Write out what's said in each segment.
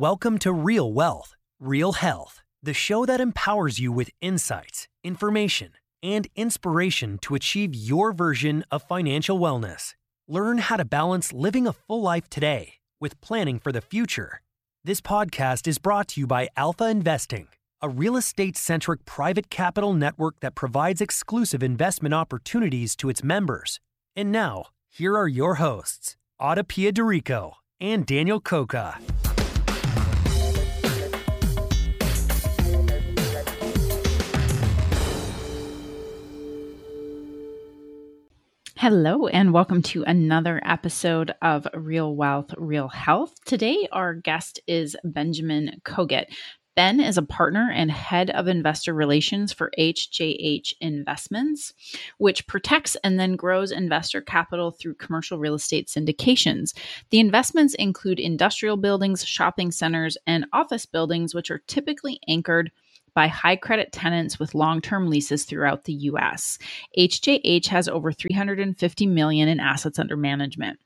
Welcome to Real Wealth, Real Health, the show that empowers you with insights, information, and inspiration to achieve your version of financial wellness. Learn how to balance living a full life today with planning for the future. This podcast is brought to you by Alpha Investing, a real estate centric private capital network that provides exclusive investment opportunities to its members. And now, here are your hosts, Ada Dorico and Daniel Coca. Hello, and welcome to another episode of Real Wealth, Real Health. Today, our guest is Benjamin Kogut. Ben is a partner and head of investor relations for HJH Investments, which protects and then grows investor capital through commercial real estate syndications. The investments include industrial buildings, shopping centers, and office buildings, which are typically anchored by high credit tenants with long-term leases throughout the US. HJH has over 350 million in assets under management.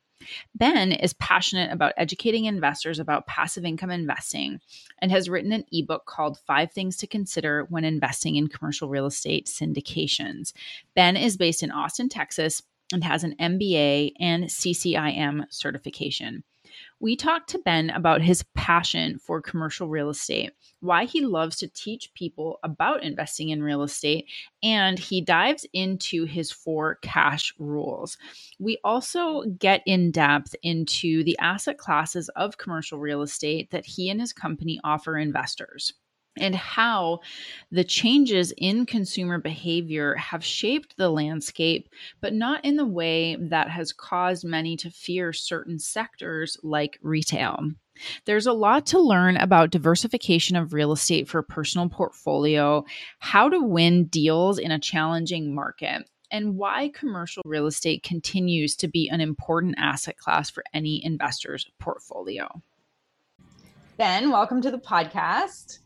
Ben is passionate about educating investors about passive income investing and has written an ebook called Five Things to Consider When Investing in Commercial Real Estate Syndications. Ben is based in Austin, Texas, and has an MBA and CCIM certification. We talked to Ben about his passion for commercial real estate, why he loves to teach people about investing in real estate, and he dives into his four cash rules. We also get in depth into the asset classes of commercial real estate that he and his company offer investors and how the changes in consumer behavior have shaped the landscape, but not in the way that has caused many to fear certain sectors like retail. There's a lot to learn about diversification of real estate for personal portfolio, how to win deals in a challenging market, and why commercial real estate continues to be an important asset class for any investor's portfolio. Ben, welcome to the podcast.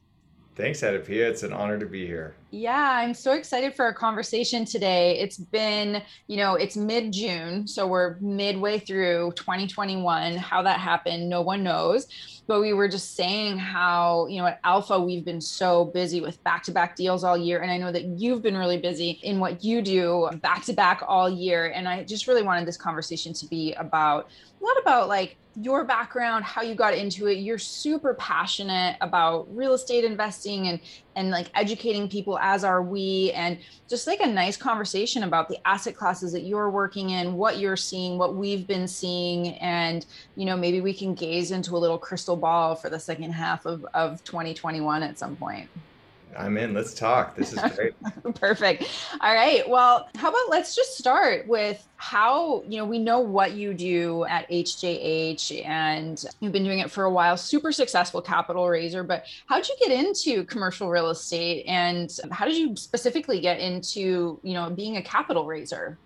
Thanks, Adapia. It's an honor to be here. Yeah, I'm so excited for our conversation today. It's been, you know, it's mid June, so we're midway through 2021. How that happened, no one knows. But we were just saying how, you know, at Alpha, we've been so busy with back to back deals all year. And I know that you've been really busy in what you do back to back all year. And I just really wanted this conversation to be about not about like your background, how you got into it. You're super passionate about real estate investing and and like educating people as are we and just like a nice conversation about the asset classes that you're working in, what you're seeing, what we've been seeing and you know maybe we can gaze into a little crystal ball for the second half of of 2021 at some point. I'm in. Let's talk. This is great. Perfect. All right. Well, how about let's just start with how, you know, we know what you do at HJH and you've been doing it for a while, super successful capital raiser, but how did you get into commercial real estate and how did you specifically get into, you know, being a capital raiser?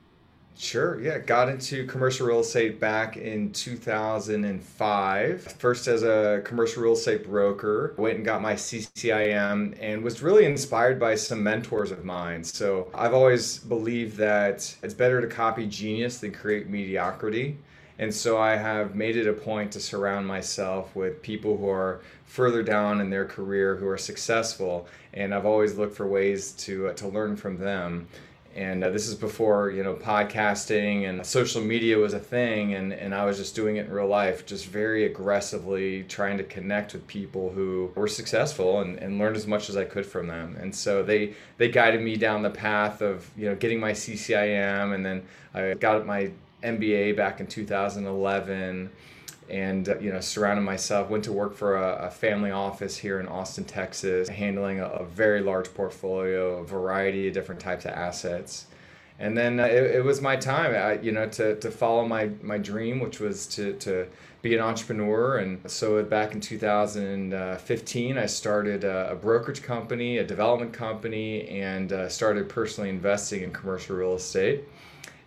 Sure. Yeah. Got into commercial real estate back in 2005. First as a commercial real estate broker. Went and got my CCIM and was really inspired by some mentors of mine. So I've always believed that it's better to copy genius than create mediocrity. And so I have made it a point to surround myself with people who are further down in their career, who are successful. And I've always looked for ways to, uh, to learn from them and uh, this is before you know podcasting and social media was a thing and, and i was just doing it in real life just very aggressively trying to connect with people who were successful and, and learned as much as i could from them. And so they they guided me down the path of you know getting my ccim and then i got my mba back in 2011 and you know surrounded myself went to work for a, a family office here in austin texas handling a, a, very large portfolio a variety of different types of assets. And then uh, it, it, was my time I, you know to, to follow my, my dream which was to, to be an entrepreneur. And so back in 2015 i started a, a brokerage company a development company and uh, started personally investing in commercial real estate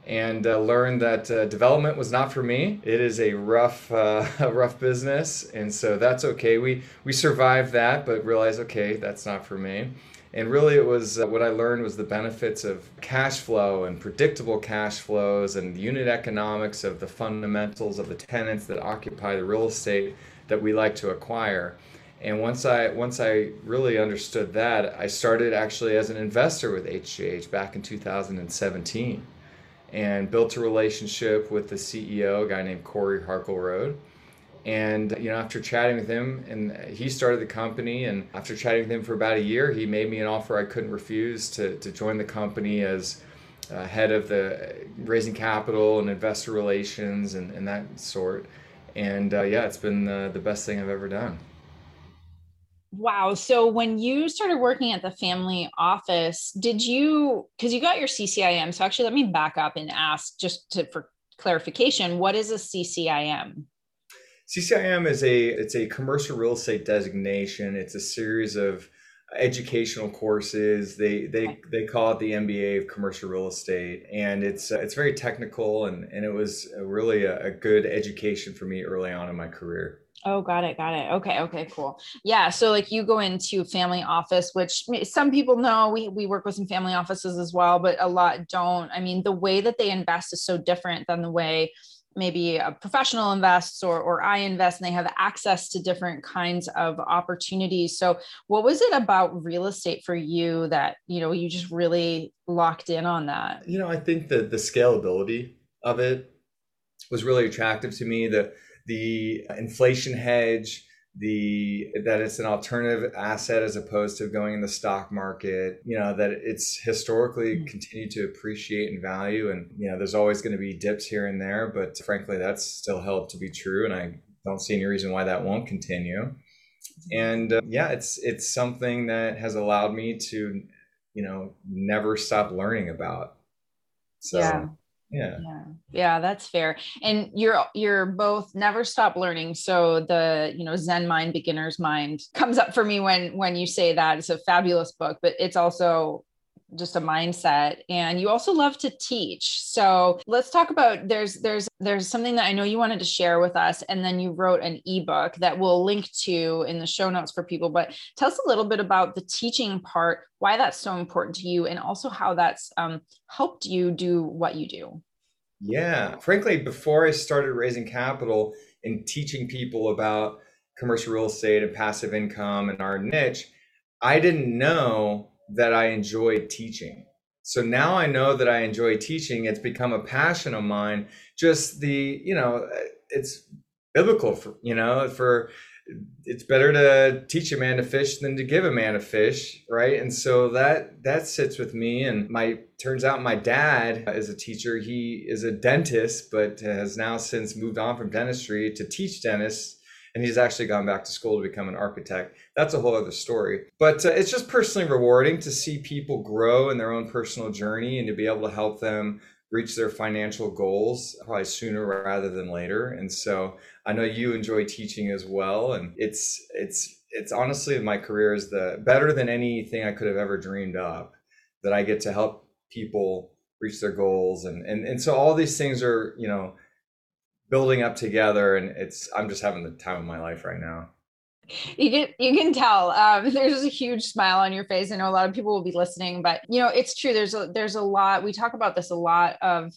and uh, learned that uh, development was not for me. It is a rough, uh, a rough business, and so that's okay. We we survived that, but realized okay, that's not for me. And really, it was uh, what I learned was the benefits of cash flow and predictable cash flows and unit economics of the fundamentals of the tenants that occupy the real estate that we like to acquire. And once I once I really understood that, I started actually as an investor with HJH back in 2017, and built a relationship with the CEO, a guy named Corey Harkleroad. And you know, after chatting with him, and he started the company, and after chatting with him for about a year, he made me an offer I couldn't refuse to to join the company as uh, head of the raising capital and investor relations and, and that sort. And uh, yeah, it's been uh, the best thing I've ever done. Wow. So when you started working at the family office, did you, because you got your CCIM. So actually, let me back up and ask just to, for clarification, what is a CCIM? CCIM is a it's a commercial real estate designation. It's a series of educational courses. They they they call it the MBA of commercial real estate, and it's uh, it's very technical, and and it was really a, a good education for me early on in my career. Oh, got it. Got it. Okay. Okay, cool. Yeah. So like you go into family office, which some people know we, we work with some family offices as well, but a lot don't. I mean, the way that they invest is so different than the way maybe a professional invests or, or I invest and they have access to different kinds of opportunities. So what was it about real estate for you that, you know, you just really locked in on that? You know, I think that the scalability of it was really attractive to me. The the inflation hedge, the that it's an alternative asset as opposed to going in the stock market you know that it's historically mm-hmm. continued to appreciate in value. And you know there's always going to be dips here and there but frankly that's still held to be true and i don't see any reason why that won't continue. And uh, yeah it's it's something that has allowed me to you know never stop learning about. So yeah yeah. Yeah. That's fair. And you're you're both never stop learning so the you know zen mind beginner's mind comes up for me when when you say that. It's a fabulous book but it's also just a mindset and you also love to teach. So let's talk about there's there's there's something that i know you wanted to share with us and then you wrote an ebook that we'll link to in the show notes for people but tell us a little bit about the teaching part why that's so important to you and also how that's um, helped you do what you do. Yeah frankly before i started raising capital and teaching people about commercial real estate and passive income and our niche i didn't know that I enjoy teaching. So now I know that I enjoy teaching. It's become a passion of mine. Just the, you know, it's biblical for, you know, for it's better to teach a man to fish than to give a man a fish, right? And so that that sits with me. And my turns out my dad is a teacher. He is a dentist, but has now since moved on from dentistry to teach dentists and he's actually gone back to school to become an architect. That's a whole other story. But uh, it's just personally rewarding to see people grow in their own personal journey and to be able to help them reach their financial goals probably sooner rather than later. And so I know you enjoy teaching as well and it's it's it's honestly my career is the better than anything I could have ever dreamed up that I get to help people reach their goals and and and so all these things are, you know, building up together and it's i'm just having the time of my life right now. You can you can tell um, there's a huge smile on your face. I know a lot of people will be listening but you know it's true. There's a there's a lot we talk about this a lot of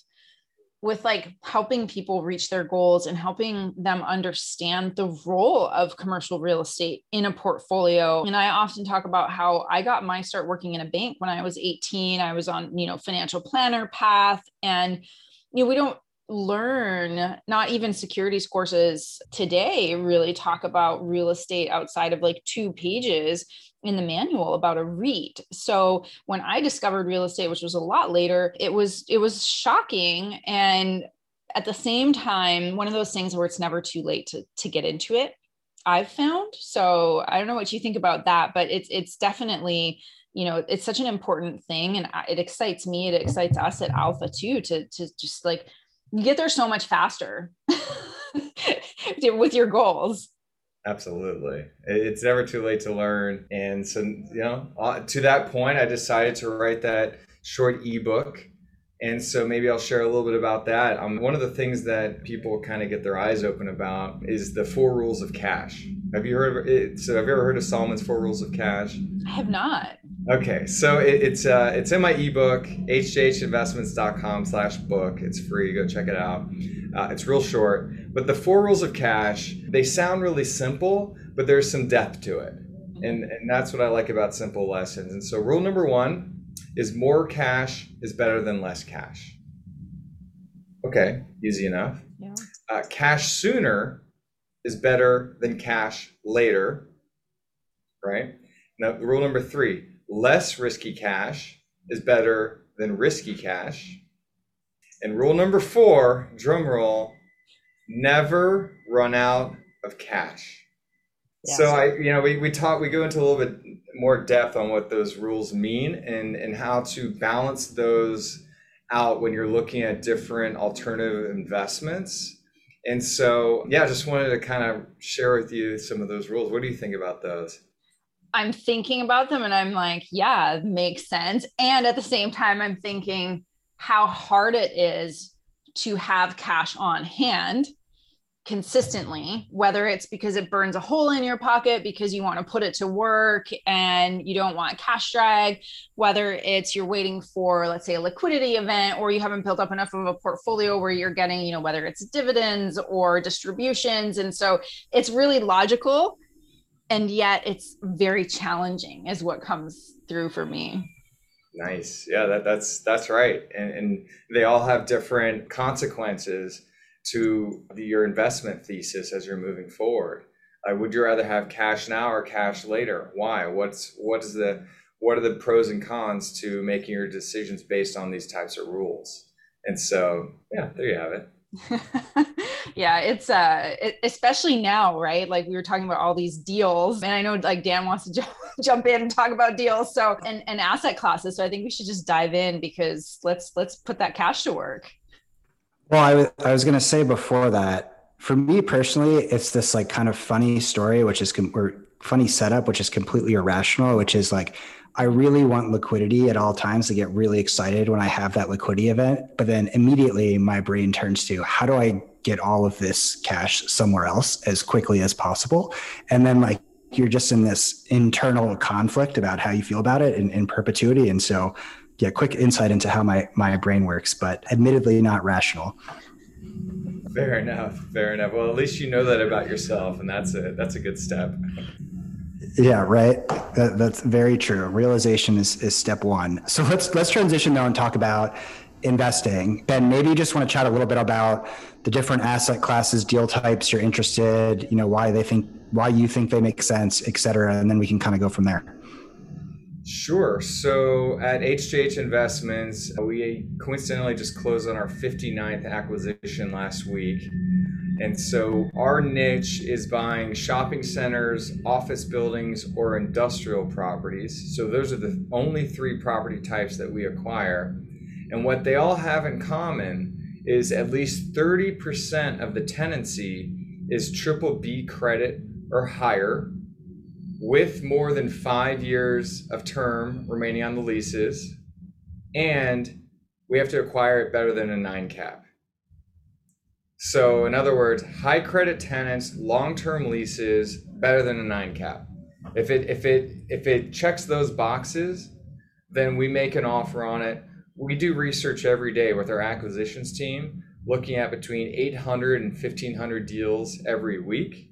with like helping people reach their goals and helping them understand the role of commercial real estate in a portfolio. And i often talk about how i got my start working in a bank when i was 18 i was on you know financial planner path. And you know we don't learn not even securities courses today really talk about real estate outside of like two pages in the manual about a REIT. So when I discovered real estate which was a lot later it was it was shocking and at the same time one of those things where it's never too late to to get into it I've found. So I don't know what you think about that but it's it's definitely you know it's such an important thing and it excites me it excites us at alpha too to to just like you get there so much faster with your goals. Absolutely. It's never too late to learn. And so you know uh, to that point i decided to write that short ebook and so maybe i'll share a little bit about that um, one of the things that people kind of get their eyes open about is the four rules of cash have you heard of it so have you ever heard of solomon's four rules of cash i have not Okay, so it, it's uh, it's in my ebook, hjhinvestments.com slash book. It's free. Go check it out. Uh, it's real short. But the four rules of cash, they sound really simple, but there's some depth to it. And, and that's what I like about simple lessons. And so rule number one is more cash is better than less cash. Okay, easy enough. Yeah. Uh, cash sooner is better than cash later, right? Now, rule number three less risky cash is better than risky cash. And rule number four, drum roll, never run out of cash. Yes. So I, you know, we, we talk, we go into a little bit more depth on what those rules mean and, and how to balance those out when you're looking at different alternative investments. And so, yeah, I just wanted to kind of share with you some of those rules. What do you think about those? I'm thinking about them and I'm like, yeah, makes sense. And at the same time, I'm thinking how hard it is to have cash on hand consistently, whether it's because it burns a hole in your pocket because you want to put it to work and you don't want cash drag, whether it's you're waiting for, let's say, a liquidity event, or you haven't built up enough of a portfolio where you're getting, you know, whether it's dividends or distributions. And so it's really logical and yet it's very challenging is what comes through for me. Nice. Yeah that, that's that's right. And, and they all have different consequences to your investment thesis as you're moving forward uh, would you rather have cash now or cash later why what's what is the what are the pros and cons to making your decisions based on these types of rules and so yeah there you have it yeah, it's uh it, especially now, right? Like we were talking about all these deals and I know like Dan wants to jump, jump in and talk about deals. So and, and asset classes. So I think we should just dive in because let's let's put that cash to work. Well, I, w- I was going to say before that, for me personally, it's this like kind of funny story, which is com- or funny setup, which is completely irrational, which is like I really want liquidity at all times to get really excited when I have that liquidity event. But then immediately my brain turns to how do I get all of this cash somewhere else as quickly as possible? And then like you're just in this internal conflict about how you feel about it in, in perpetuity. And so yeah, quick insight into how my my brain works, but admittedly not rational. Fair enough. Fair enough. Well, at least you know that about yourself, and that's a that's a good step. Yeah, right. That, that's very true. Realization is, is step one. So let's let's transition now and talk about investing. Ben, maybe you just want to chat a little bit about the different asset classes, deal types you're interested. You know why they think why you think they make sense, et cetera, and then we can kind of go from there. Sure. So at HJH Investments, uh, we coincidentally just closed on our 59th acquisition last week. And so our niche is buying shopping centers, office buildings, or industrial properties. So those are the only three property types that we acquire. And what they all have in common is at least 30% of the tenancy is triple B credit or higher with more than five years of term remaining on the leases. And we have to acquire it better than a nine cap. So, in other words, high credit tenants, long-term leases, better than a nine cap. If it if it if it checks those boxes, then we make an offer on it. We do research every day with our acquisitions team, looking at between 800 and 1500 deals every week.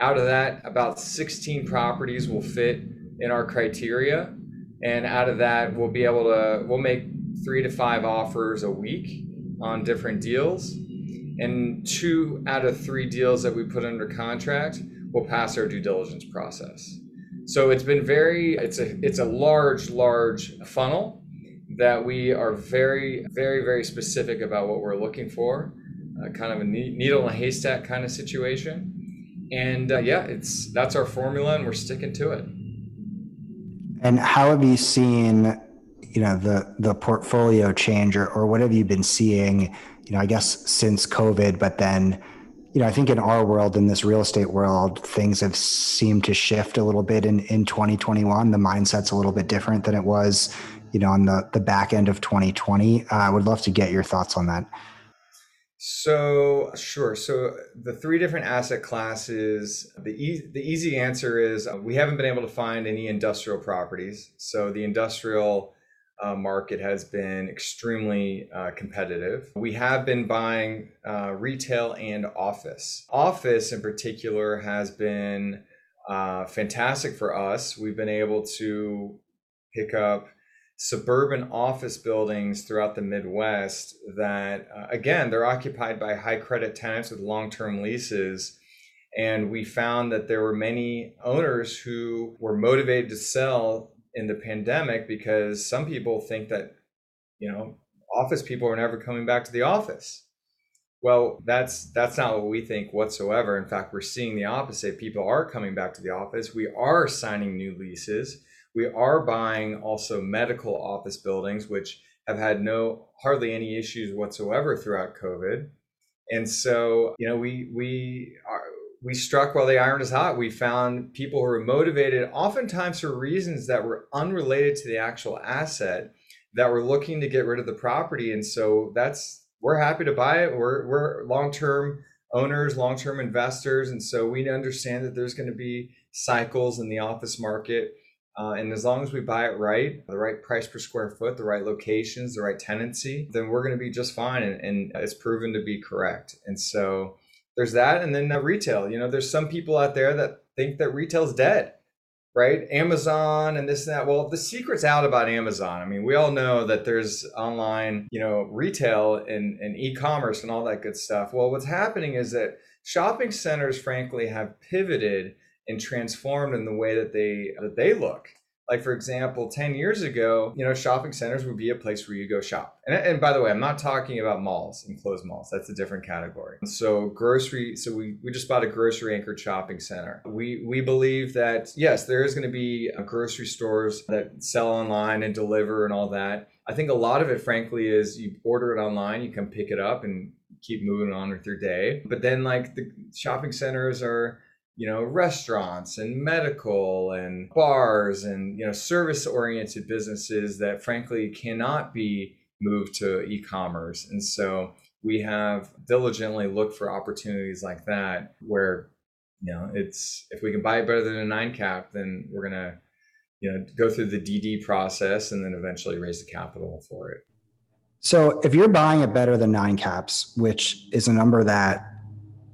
Out of that, about 16 properties will fit in our criteria, and out of that, we'll be able to we'll make three to five offers a week on different deals and two out of three deals that we put under contract will pass our due diligence process. So it's been very it's a it's a large large funnel that we are very very very specific about what we're looking for, uh, kind of a needle in a haystack kind of situation. And uh, yeah, it's that's our formula, and we're sticking to it. And how have you seen, you know, the the portfolio change, or, or what have you been seeing? you know, I guess since COVID, but then, you know, I think in our world, in this real estate world, things have seemed to shift a little bit in, in 2021. The mindset's a little bit different than it was, you know, on the, the back end of 2020. Uh, I would love to get your thoughts on that. So sure. So the three different asset classes. The e- the easy answer is uh, we haven't been able to find any industrial properties. So the industrial uh, market has been extremely uh, competitive. We have been buying uh, retail and office. Office in particular has been uh, fantastic for us. We've been able to pick up suburban office buildings throughout the Midwest that, uh, again, they're occupied by high credit tenants with long term leases. And we found that there were many owners who were motivated to sell in the pandemic because some people think that, you know, office people are never coming back to the office. Well, that's that's not what we think whatsoever. In fact, we're seeing the opposite. People are coming back to the office. We are signing new leases we are buying also medical office buildings, which have had no hardly any issues whatsoever throughout COVID. And so, you know, we we are we struck while the iron is hot. We found people who were motivated, oftentimes for reasons that were unrelated to the actual asset, that were looking to get rid of the property. And so that's we're happy to buy it. We're we're long term owners, long term investors, and so we understand that there's going to be cycles in the office market uh, and as long as we buy it right, the right price per square foot, the right locations, the right tenancy, then we're going to be just fine. And, and, it's proven to be correct. And so there's that. And then uh, retail, you know, there's some people out there that think that retail's dead, right? Amazon and this and that. Well, the secret's out about Amazon. I mean, we all know that there's online, you know, retail and, and e-commerce and all that good stuff. Well, what's happening is that shopping centers, frankly, have pivoted and transformed in the way that they that they look. Like for example 10 years ago you know shopping centers would be a place where you go shop. And, and by the way i'm not talking about malls enclosed malls. That's a different category. So grocery so we, we just bought a grocery anchored shopping center. We we believe that yes there is going to be uh, grocery stores that sell online and deliver and all that. I think a lot of it frankly is you order it online you come pick it up and keep moving on with your day. But then like the shopping centers are you know restaurants and medical and bars and you know service oriented businesses that frankly cannot be moved to e-commerce. And so we have diligently looked for opportunities like that where you know it's if we can buy it better than a nine cap then we're going to you know go through the dd process and then eventually raise the capital for it. So if you're buying it better than nine caps which is a number that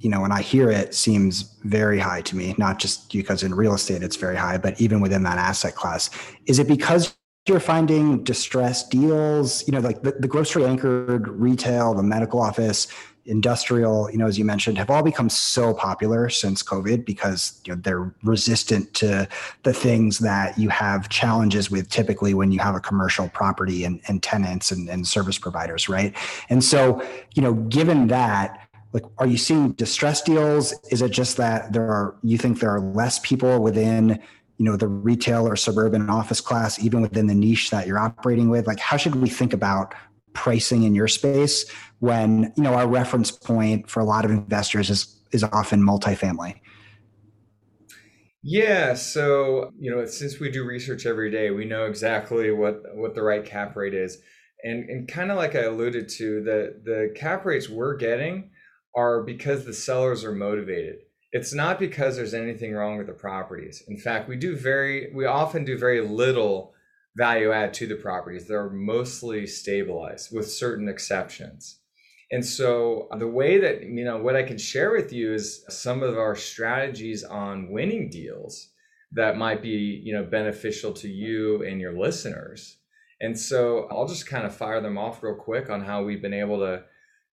you know, when I hear it, seems very high to me. Not just because in real estate it's very high, but even within that asset class. Is it because you're finding distressed deals? You know, like the, the grocery anchored retail, the medical office, industrial, you know, as you mentioned, have all become so popular since COVID because you know they're resistant to the things that you have challenges with typically when you have a commercial property and, and tenants and, and service providers, right? And so, you know, given that like are you seeing distress deals? Is it just that there are you think there are less people within you know the retail or suburban office class even within the niche that you're operating with? Like how should we think about pricing in your space when you know our reference point for a lot of investors is is often multifamily? Yeah so you know since we do research every day we know exactly what what the right cap rate is. And and kind of like i alluded to the the cap rates we're getting are because the sellers are motivated. It's not because there's anything wrong with the properties. In fact, we do very, we often do very little value add to the properties. They're mostly stabilized with certain exceptions. And so the way that, you know, what I can share with you is some of our strategies on winning deals that might be, you know, beneficial to you and your listeners. And so I'll just kind of fire them off real quick on how we've been able to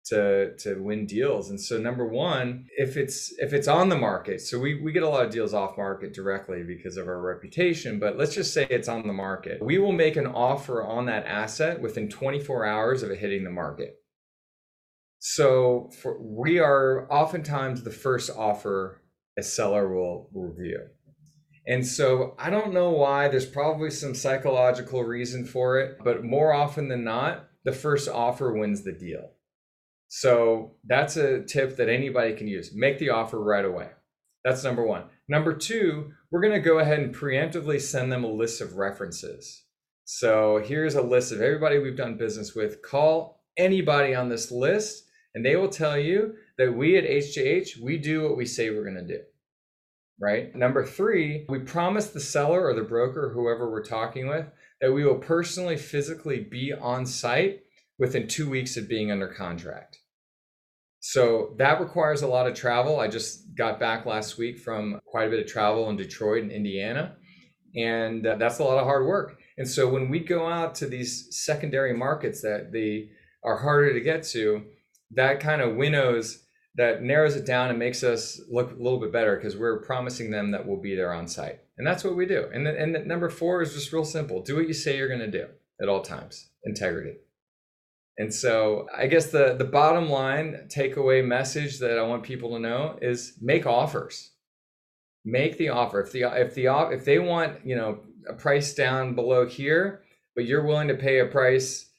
to to win deals. And so number one, if it's if it's on the market, so we, we get a lot of deals off market directly because of our reputation, but let's just say it's on the market. We will make an offer on that asset within 24 hours of it hitting the market. So for, we are oftentimes the first offer a seller will review. And so I don't know why, there's probably some psychological reason for it, but more often than not, the first offer wins the deal. So that's a tip that anybody can use. Make the offer right away. That's number one. Number two, we're going to go ahead and preemptively send them a list of references. So here's a list of everybody we've done business with. Call anybody on this list And they will tell you that we at HJH, we do what we say we're going to do. Right? Number three, we promise the seller or the broker, whoever we're talking with, that we will personally, physically be on site within two weeks of being under contract. So that requires a lot of travel. I just got back last week from quite a bit of travel in Detroit and Indiana, and uh, that's a lot of hard work. And so when we go out to these secondary markets that they are harder to get to, that kind of winnows that narrows it down and makes us look a little bit better because we're promising them that we'll be there on site. And that's what we do. And, and number four is just real simple do what you say you're going to do at all times integrity. And so I guess the, the bottom line takeaway message that I want people to know is make offers. Make the offer. If the if the if they want, you know, a price down below here, but you're willing to pay a price,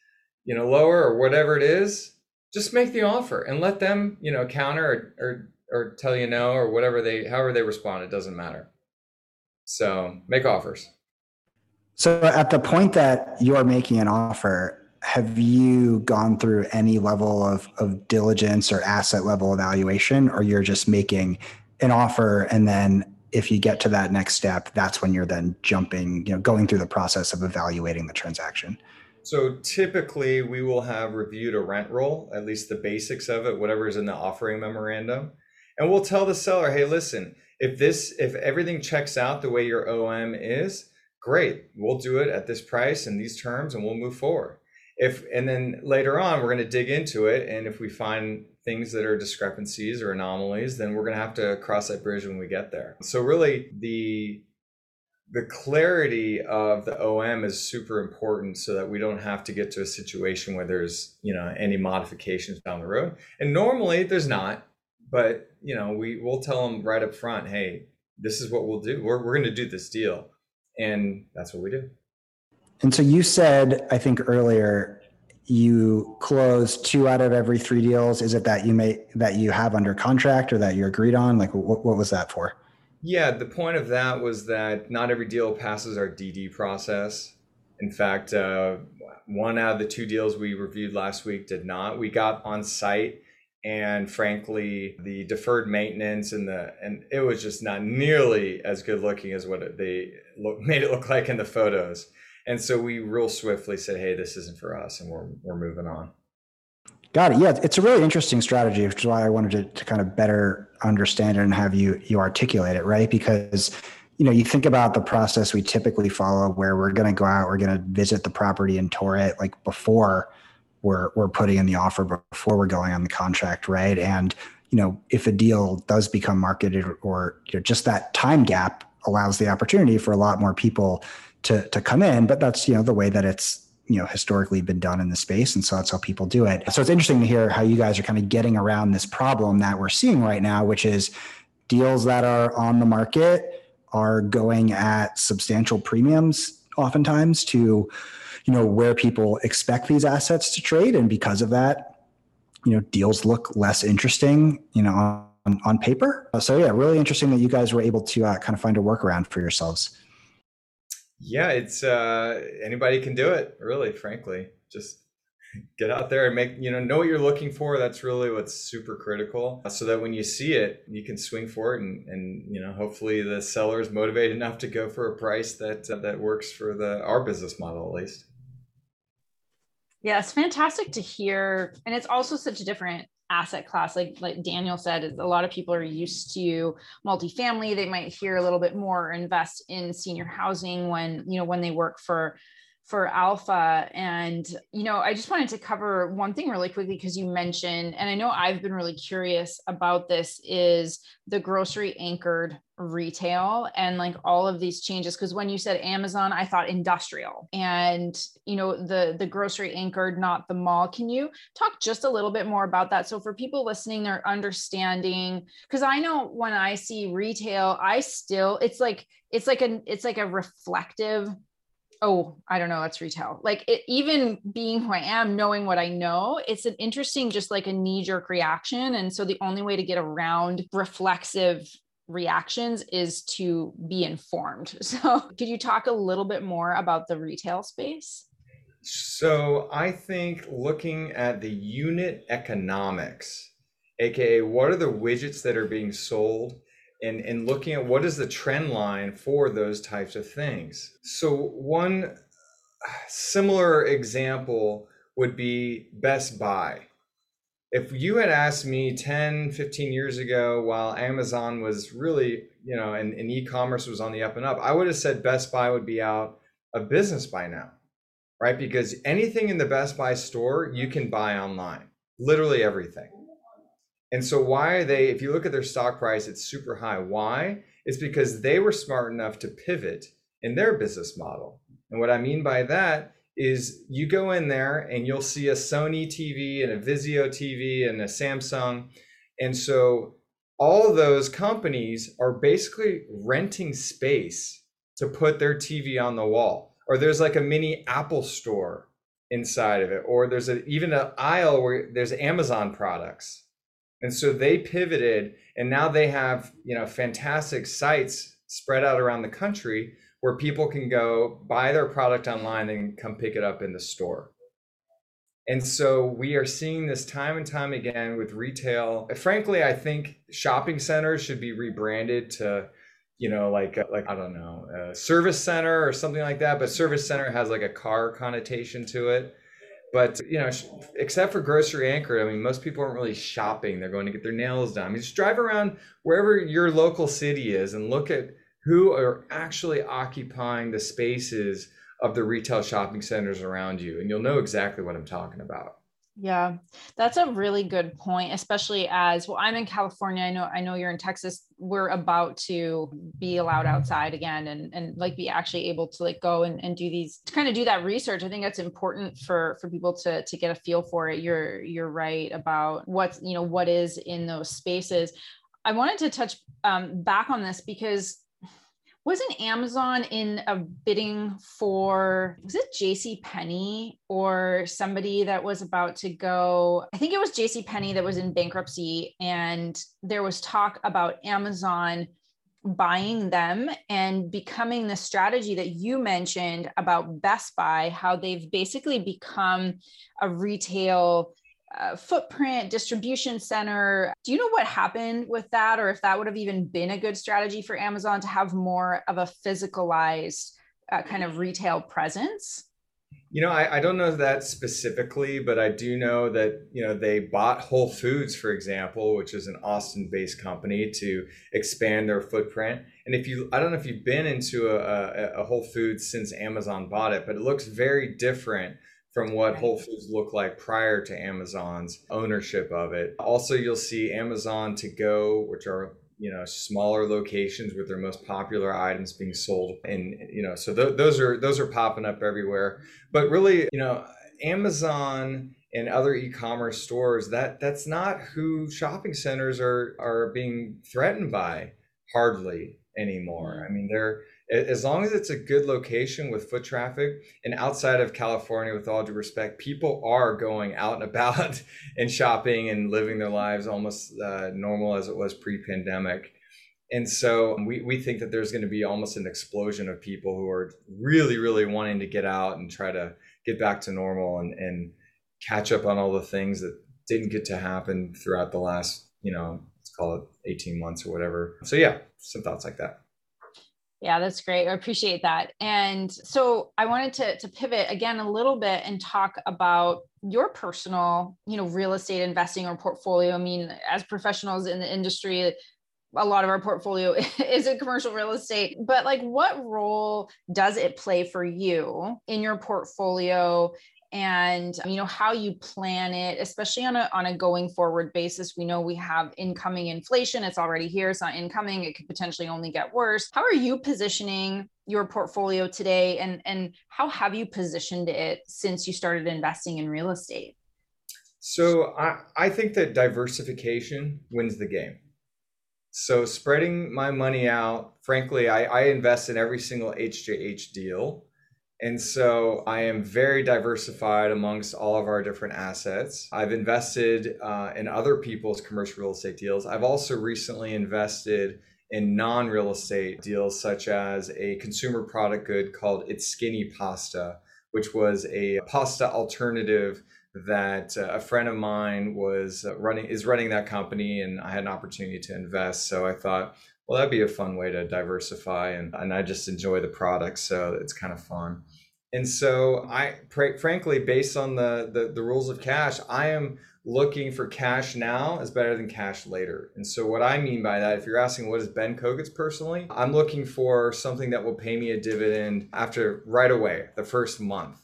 you know, lower or whatever it is, just make the offer and let them, you know, counter or, or, or tell you no or whatever they, however they respond, it doesn't matter. So make offers. So at the point that you are making an offer, have you gone through any level of, of diligence or asset level evaluation, or you're just making an offer and then if you get to that next step, that's when you're then jumping, you know, going through the process of evaluating the transaction? So typically we will have reviewed a rent roll, at least the basics of it, whatever is in the offering memorandum. And we'll tell the seller, hey, listen, if this, if everything checks out the way your OM is, great. We'll do it at this price and these terms and we'll move forward. If and then later on we're going to dig into it. And if we find things that are discrepancies or anomalies, then we're going to have to cross that bridge when we get there. So really the the clarity of the OM is super important so that we don't have to get to a situation where there's, you know, any modifications down the road. And normally there's not, but you know, we will tell them right up front, hey, this is what we'll do. We're we're going to do this deal. And that's what we do. And so you said, I think earlier, you close two out of every three deals. Is it that you may that you have under contract or that you agreed on? Like, what, what was that for? Yeah, the point of that was that not every deal passes our DD process. In fact, uh, one out of the two deals we reviewed last week did not. We got on site, and frankly, the deferred maintenance and the and it was just not nearly as good looking as what they look, made it look like in the photos. And so we real swiftly said, "Hey, this isn't for us," and we're we're moving on. Got it. Yeah, it's a really interesting strategy, which is why I wanted to, to kind of better understand it and have you you articulate it, right? Because you know, you think about the process we typically follow where we're going to go out, we're going to visit the property and tour it like before we're we're putting in the offer before we're going on the contract, right? And you know, if a deal does become marketed or you know, just that time gap allows the opportunity for a lot more people to to come in, but that's you know the way that it's you know historically been done in the space and so that's how people do it. So it's interesting to hear how you guys are kind of getting around this problem that we're seeing right now which is deals that are on the market are going at substantial premiums oftentimes to you know where people expect these assets to trade and because of that you know deals look less interesting you know on, on paper. So yeah really interesting that you guys were able to uh, kind of find a workaround for yourselves yeah, it's uh, anybody can do it. Really, frankly, just get out there and make you know know what you're looking for. That's really what's super critical, so that when you see it, you can swing for it, and and you know hopefully the seller is motivated enough to go for a price that uh, that works for the our business model at least. Yeah, it's fantastic to hear, and it's also such a different asset class. Like like daniel said a lot of people are used to multifamily. They might hear a little bit more invest in senior housing when you know when they work for for alpha. And you know i just wanted to cover one thing really quickly because you mentioned and i know i've been really curious about this is the grocery anchored retail and like all of these changes because when you said amazon i thought industrial and you know the the grocery anchored not the mall. Can you talk just a little bit more about that? So for people listening they're understanding because i know when i see retail i still it's like it's like a it's like a reflective oh i don't know that's retail. Like it, even being who i am knowing what i know it's an interesting just like a knee-jerk reaction. And so the only way to get around reflexive reactions is to be informed so could you talk a little bit more about the retail space So I think looking at the unit economics, aka what are the widgets that are being sold, and, and looking at what is the trend line for those types of things. So one similar example would be Best Buy. If you had asked me 10, 15 years ago, while Amazon was really, you know, and, and e commerce was on the up and up, I would have said Best Buy would be out of business by now, right? Because anything in the Best Buy store, you can buy online, literally everything. And so, why are they, if you look at their stock price, it's super high. Why? It's because they were smart enough to pivot in their business model. And what I mean by that is you go in there and you'll see a Sony TV and a Vizio TV and a Samsung. And so all those companies are basically renting space to put their TV on the wall. Or there's like a mini Apple store inside of it. Or there's a, even an aisle where there's Amazon products. And so they pivoted and now they have, you know, fantastic sites spread out around the country where people can go buy their product online and come pick it up in the store. And so we are seeing this time and time again with retail. Frankly, I think shopping centers should be rebranded to, you know, like uh, like I don't know, service center or something like that. But service center has like a car connotation to it. But you know, except for grocery anchor, I mean, most people aren't really shopping. They're going to get their nails done. I mean, just drive around wherever your local city is and look at who are actually occupying the spaces of the retail shopping centers around you and you'll know exactly what i'm talking about. Yeah that's a really good point especially as well i'm in california i know i know you're in texas we're about to be allowed outside again and and like be actually able to like go and, and do these to kind of do that research i think that's important for for people to to get a feel for it. You're you're right about what's you know what is in those spaces. I wanted to touch um, back on this because wasn't Amazon in a bidding for was it JC Penney or somebody that was about to go I think it was JC Penney that was in bankruptcy and there was talk about Amazon buying them and becoming the strategy that you mentioned about Best Buy how they've basically become a retail uh, footprint, distribution center. Do you know what happened with that, or if that would have even been a good strategy for Amazon to have more of a physicalized uh, kind of retail presence? You know, I, I don't know that specifically, but I do know that, you know, they bought Whole Foods, for example, which is an Austin based company to expand their footprint. And if you, I don't know if you've been into a, a, a Whole Foods since Amazon bought it, but it looks very different from what Whole Foods looked like prior to Amazon's ownership of it. Also, you'll see Amazon to go, which are you know smaller locations with their most popular items being sold and you know so th- those are those are popping up everywhere. But really you know amazon and other e-commerce stores that that's not who shopping centers are are being threatened by hardly anymore. I mean they're as long as it's a good location with foot traffic and outside of California, with all due respect, people are going out and about and shopping and living their lives almost uh, normal as it was pre pandemic. And so we, we think that there's going to be almost an explosion of people who are really, really wanting to get out and try to get back to normal and, and catch up on all the things that didn't get to happen throughout the last, you know, let's call it 18 months or whatever. So, yeah, some thoughts like that. Yeah, that's great. I appreciate that. And so I wanted to, to pivot again a little bit and talk about your personal, you know, real estate investing or portfolio. I mean, as professionals in the industry, a lot of our portfolio is in commercial real estate, but like what role does it play for you in your portfolio and you know how you plan it especially on a on a going forward basis. We know we have incoming inflation. It's already here. It's not incoming. It could potentially only get worse. How are you positioning your portfolio today? And and how have you positioned it since you started investing in real estate? So i i think that diversification wins the game. So spreading my money out frankly i i invest in every single hjh deal and so I am very diversified amongst all of our different assets. I've invested uh, in other people's commercial real estate deals. I've also recently invested in non real estate deals, such as a consumer product good called It's Skinny Pasta, which was a pasta alternative that uh, a friend of mine was uh, running is running that company and I had an opportunity to invest so I thought well that'd be a fun way to diversify and, and I just enjoy the product so it's kind of fun and so I pr- frankly based on the, the the rules of cash I am looking for cash now is better than cash later and so what I mean by that if you're asking what is Ben Kogut's personally I'm looking for something that will pay me a dividend after right away the first month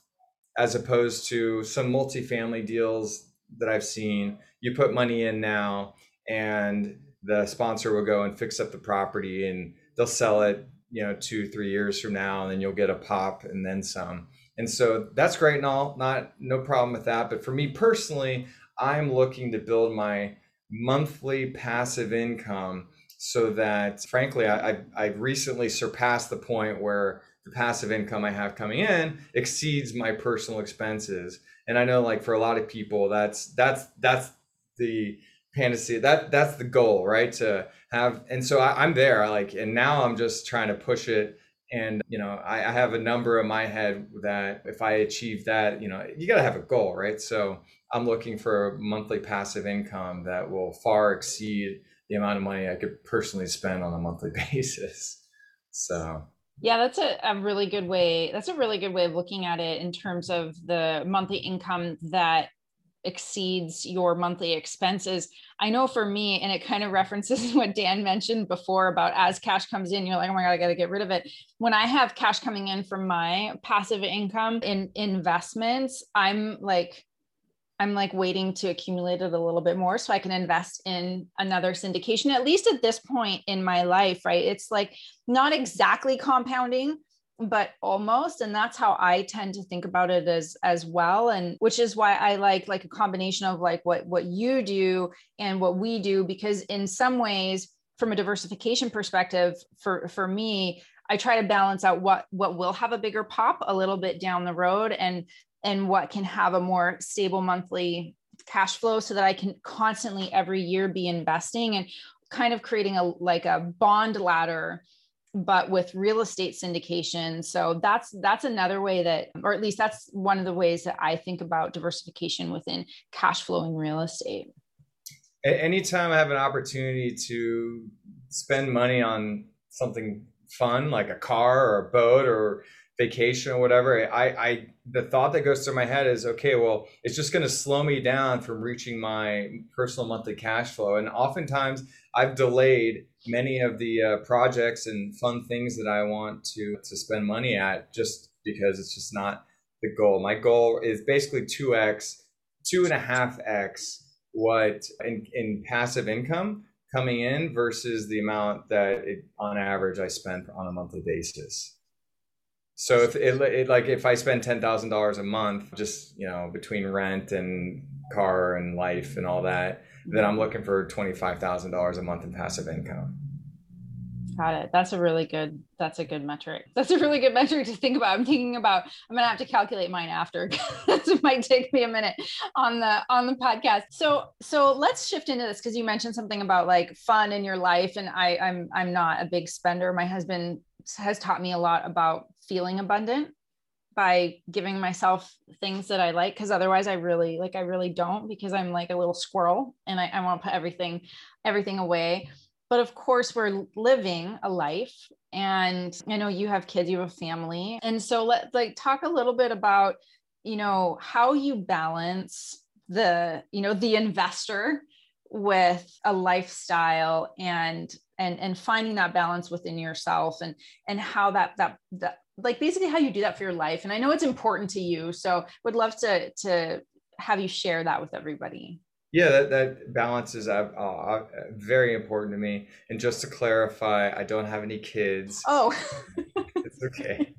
as opposed to some multifamily deals that I've seen. You put money in now, and the sponsor will go and fix up the property, and they'll sell it, you know, two, three years from now, and then you'll get a pop and then some. And so that's great and all, not no problem with that. But for me personally, I'm looking to build my monthly passive income so that, frankly, I, I recently surpassed the point where the passive income I have coming in exceeds my personal expenses. And I know like for a lot of people that's that's that's the fantasy that that's the goal right? To have and so I, am there like and now i'm just trying to push it. And you know I, I have a number in my head that if i achieve that you know you got to have a goal right? So i'm looking for a monthly passive income that will far exceed the amount of money i could personally spend on a monthly basis. So. Yeah, that's a, a really good way. That's a really good way of looking at it in terms of the monthly income that exceeds your monthly expenses. I know for me, and it kind of references what Dan mentioned before about as cash comes in, you're like, oh my God, I got to get rid of it. When I have cash coming in from my passive income in investments, I'm like, I'm like waiting to accumulate it a little bit more so I can invest in another syndication, at least at this point in my life, right? It's like not exactly compounding, but almost and that's how i tend to think about it as as well and which is why i like like a combination of like what what you do and what we do because in some ways from a diversification perspective for for me i try to balance out what what will have a bigger pop a little bit down the road and and what can have a more stable monthly cash flow so that I can constantly every year be investing and kind of creating a like a bond ladder but with real estate syndication. So that's that's another way that or at least that's one of the ways that i think about diversification within cash flowing real estate. Anytime i have an opportunity to spend money on something fun like a car or a boat or vacation or whatever, I, I the thought that goes through my head is, okay, well, it's just going to slow me down from reaching my personal monthly cash flow. And oftentimes, I've delayed many of the uh, projects and fun things that I want to to spend money at just because it's just not the goal. My goal is basically two x, two and a half x what in, in passive income coming in versus the amount that it, on average I spend on a monthly basis. So if it, it like if I spend ten thousand dollars a month, just you know between rent and car and life and all that, then I'm looking for twenty five thousand dollars a month in passive income. Got it. That's a really good. That's a good metric. That's a really good metric to think about. I'm thinking about. I'm gonna have to calculate mine after. it might take me a minute on the on the podcast. So so let's shift into this because you mentioned something about like fun in your life, and I I'm I'm not a big spender. My husband has taught me a lot about feeling abundant by giving myself things that I like because otherwise I really like I really don't because I'm like a little squirrel and I, I want to put everything everything away. But of course we're living a life and I know you have kids, you have a family. And so let like talk a little bit about, you know, how you balance the, you know, the investor with a lifestyle and and and finding that balance within yourself and and how that that that like basically how you do that for your life and i know it's important to you so would love to to have you share that with everybody yeah that, that balance is uh, uh, very important to me. And just to clarify i don't have any kids. Oh. It's okay.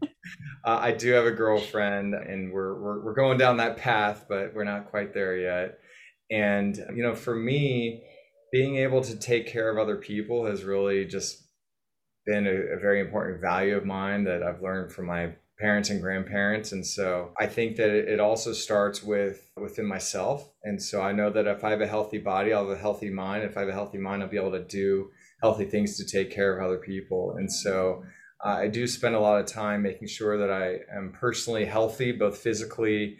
Uh, i do have a girlfriend and we're, we're we're going down that path but we're not quite there yet. And, you know, for me, being able to take care of other people has really just been a, a very important value of mine that I've learned from my parents and grandparents and so i think that it also starts with within myself and so i know that if i have a healthy body i'll have a healthy mind if i have a healthy mind i'll be able to do healthy things to take care of other people and so uh, I do spend a lot of time making sure that I am personally healthy, both physically,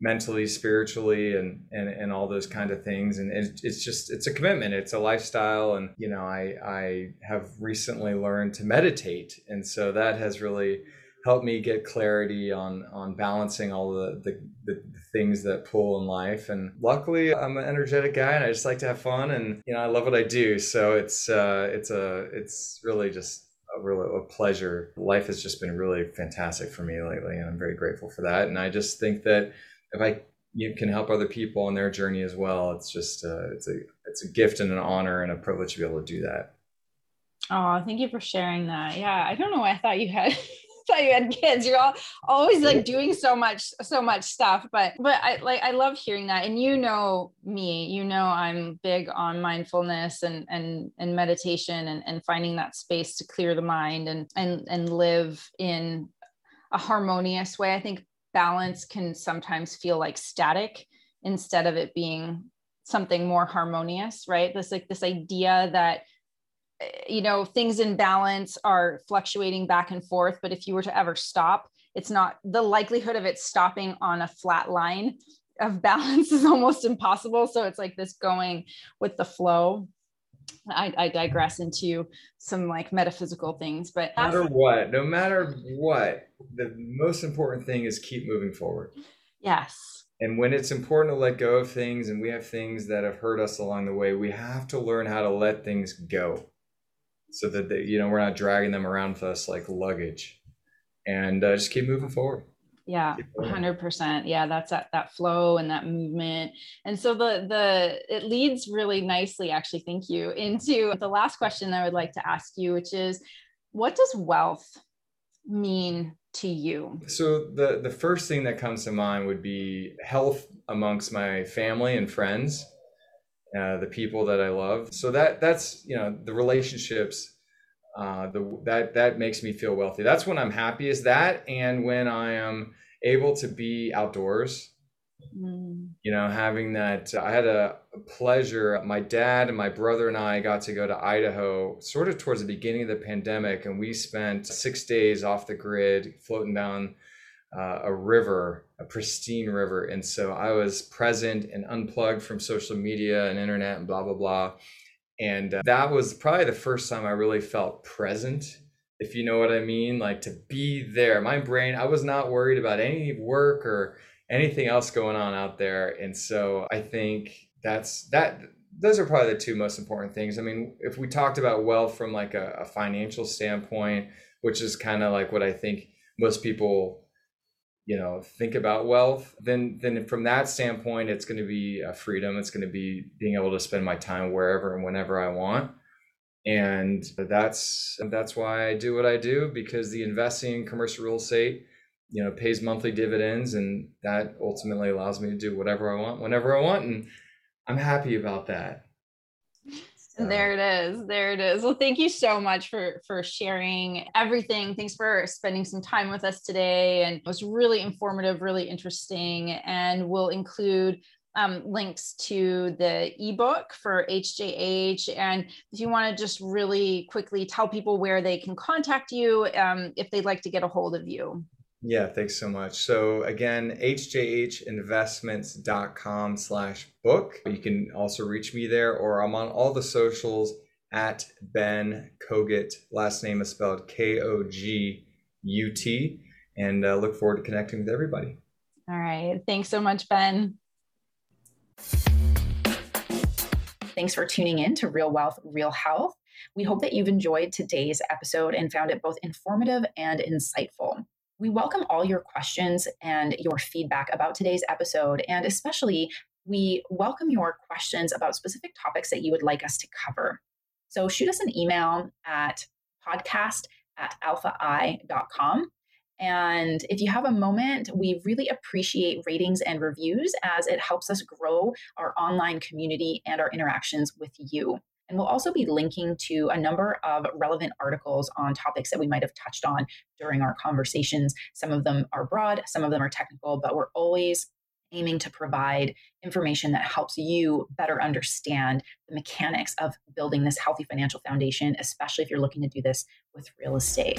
mentally, spiritually, and and, and all those kind of things. And it, it's just it's a commitment. It's a lifestyle. And you know, I I have recently learned to meditate, and so that has really helped me get clarity on on balancing all the, the, the things that pull in life and luckily i'm an energetic guy and i just like to have fun and you know i love what i do so it's uh it's a it's really just a real a pleasure. Life has just been really fantastic for me lately, and I'm very grateful for that. And I just think that if I you can help other people on their journey as well, it's just uh, it's a it's a gift and an honor and a privilege to be able to do that. Oh, thank you for sharing that. Yeah, I don't know I thought you had thought you had kids. You're all always like doing so much, so much stuff. But but I like I love hearing that. And you know me, you know I'm big on mindfulness and and and meditation and, and finding that space to clear the mind and and and live in a harmonious way. I think balance can sometimes feel like static instead of it being something more harmonious, right? This like this idea that you know things in balance are fluctuating back and forth but if you were to ever stop it's not the likelihood of it stopping on a flat line of balance is almost impossible. So it's like this going with the flow. I, I digress into some like metaphysical things but no matter what no matter what the most important thing is keep moving forward. Yes. And when it's important to let go of things and we have things that have hurt us along the way we have to learn how to let things go so that they, you know we're not dragging them around with us like luggage. And uh, just keep moving forward. Yeah 100% yeah that's that that flow and that movement. And so the the it leads really nicely actually thank you into the last question i would like to ask you which is what does wealth mean to you? So the the first thing that comes to mind would be health amongst my family and friends uh, the people that I love. So that that's you know the relationships. Uh, the that that makes me feel wealthy. That's when I'm happy. Is that and when I am able to be outdoors. Mm. You know, having that. I had a, a pleasure. My dad and my brother and I got to go to Idaho, sort of towards the beginning of the pandemic, and we spent six days off the grid, floating down uh, a river, a pristine river. And so I was present and unplugged from social media and internet and blah, blah, blah. And uh, that was probably the first time I really felt present, if you know what I mean, like to be there. My brain, I was not worried about any work or anything else going on out there. And so I think that's that. Those are probably the two most important things. I mean, if we talked about wealth from like a, a financial standpoint, which is kind of like what I think most people you know think about wealth then then from that standpoint it's going to be a freedom. It's going to be being able to spend my time wherever and whenever i want. And that's that's why i do what i do because the investing in commercial real estate you know pays monthly dividends and that ultimately allows me to do whatever i want whenever i want and i'm happy about that there it is. There it is. Well, thank you so much for for sharing everything. Thanks for spending some time with us today. And it was really informative, really interesting. And we'll include um, links to the ebook for HJH. And if you want to just really quickly tell people where they can contact you um, if they'd like to get a hold of you. Yeah, thanks so much. So again, hjhinvestments.com slash book. You can also reach me there or I'm on all the socials at Ben Kogut. Last name is spelled K-O-G-U-T and uh, look forward to connecting with everybody. All right. Thanks so much, Ben. Thanks for tuning in to Real Wealth, Real Health. We hope that you've enjoyed today's episode and found it both informative and insightful. We welcome all your questions and your feedback about today's episode, and especially we welcome your questions about specific topics that you would like us to cover. So shoot us an email at podcast at alphai.com. And if you have a moment, we really appreciate ratings and reviews as it helps us grow our online community and our interactions with you. And we'll also be linking to a number of relevant articles on topics that we might have touched on during our conversations. Some of them are broad, some of them are technical, but we're always aiming to provide information that helps you better understand the mechanics of building this healthy financial foundation, especially if you're looking to do this with real estate.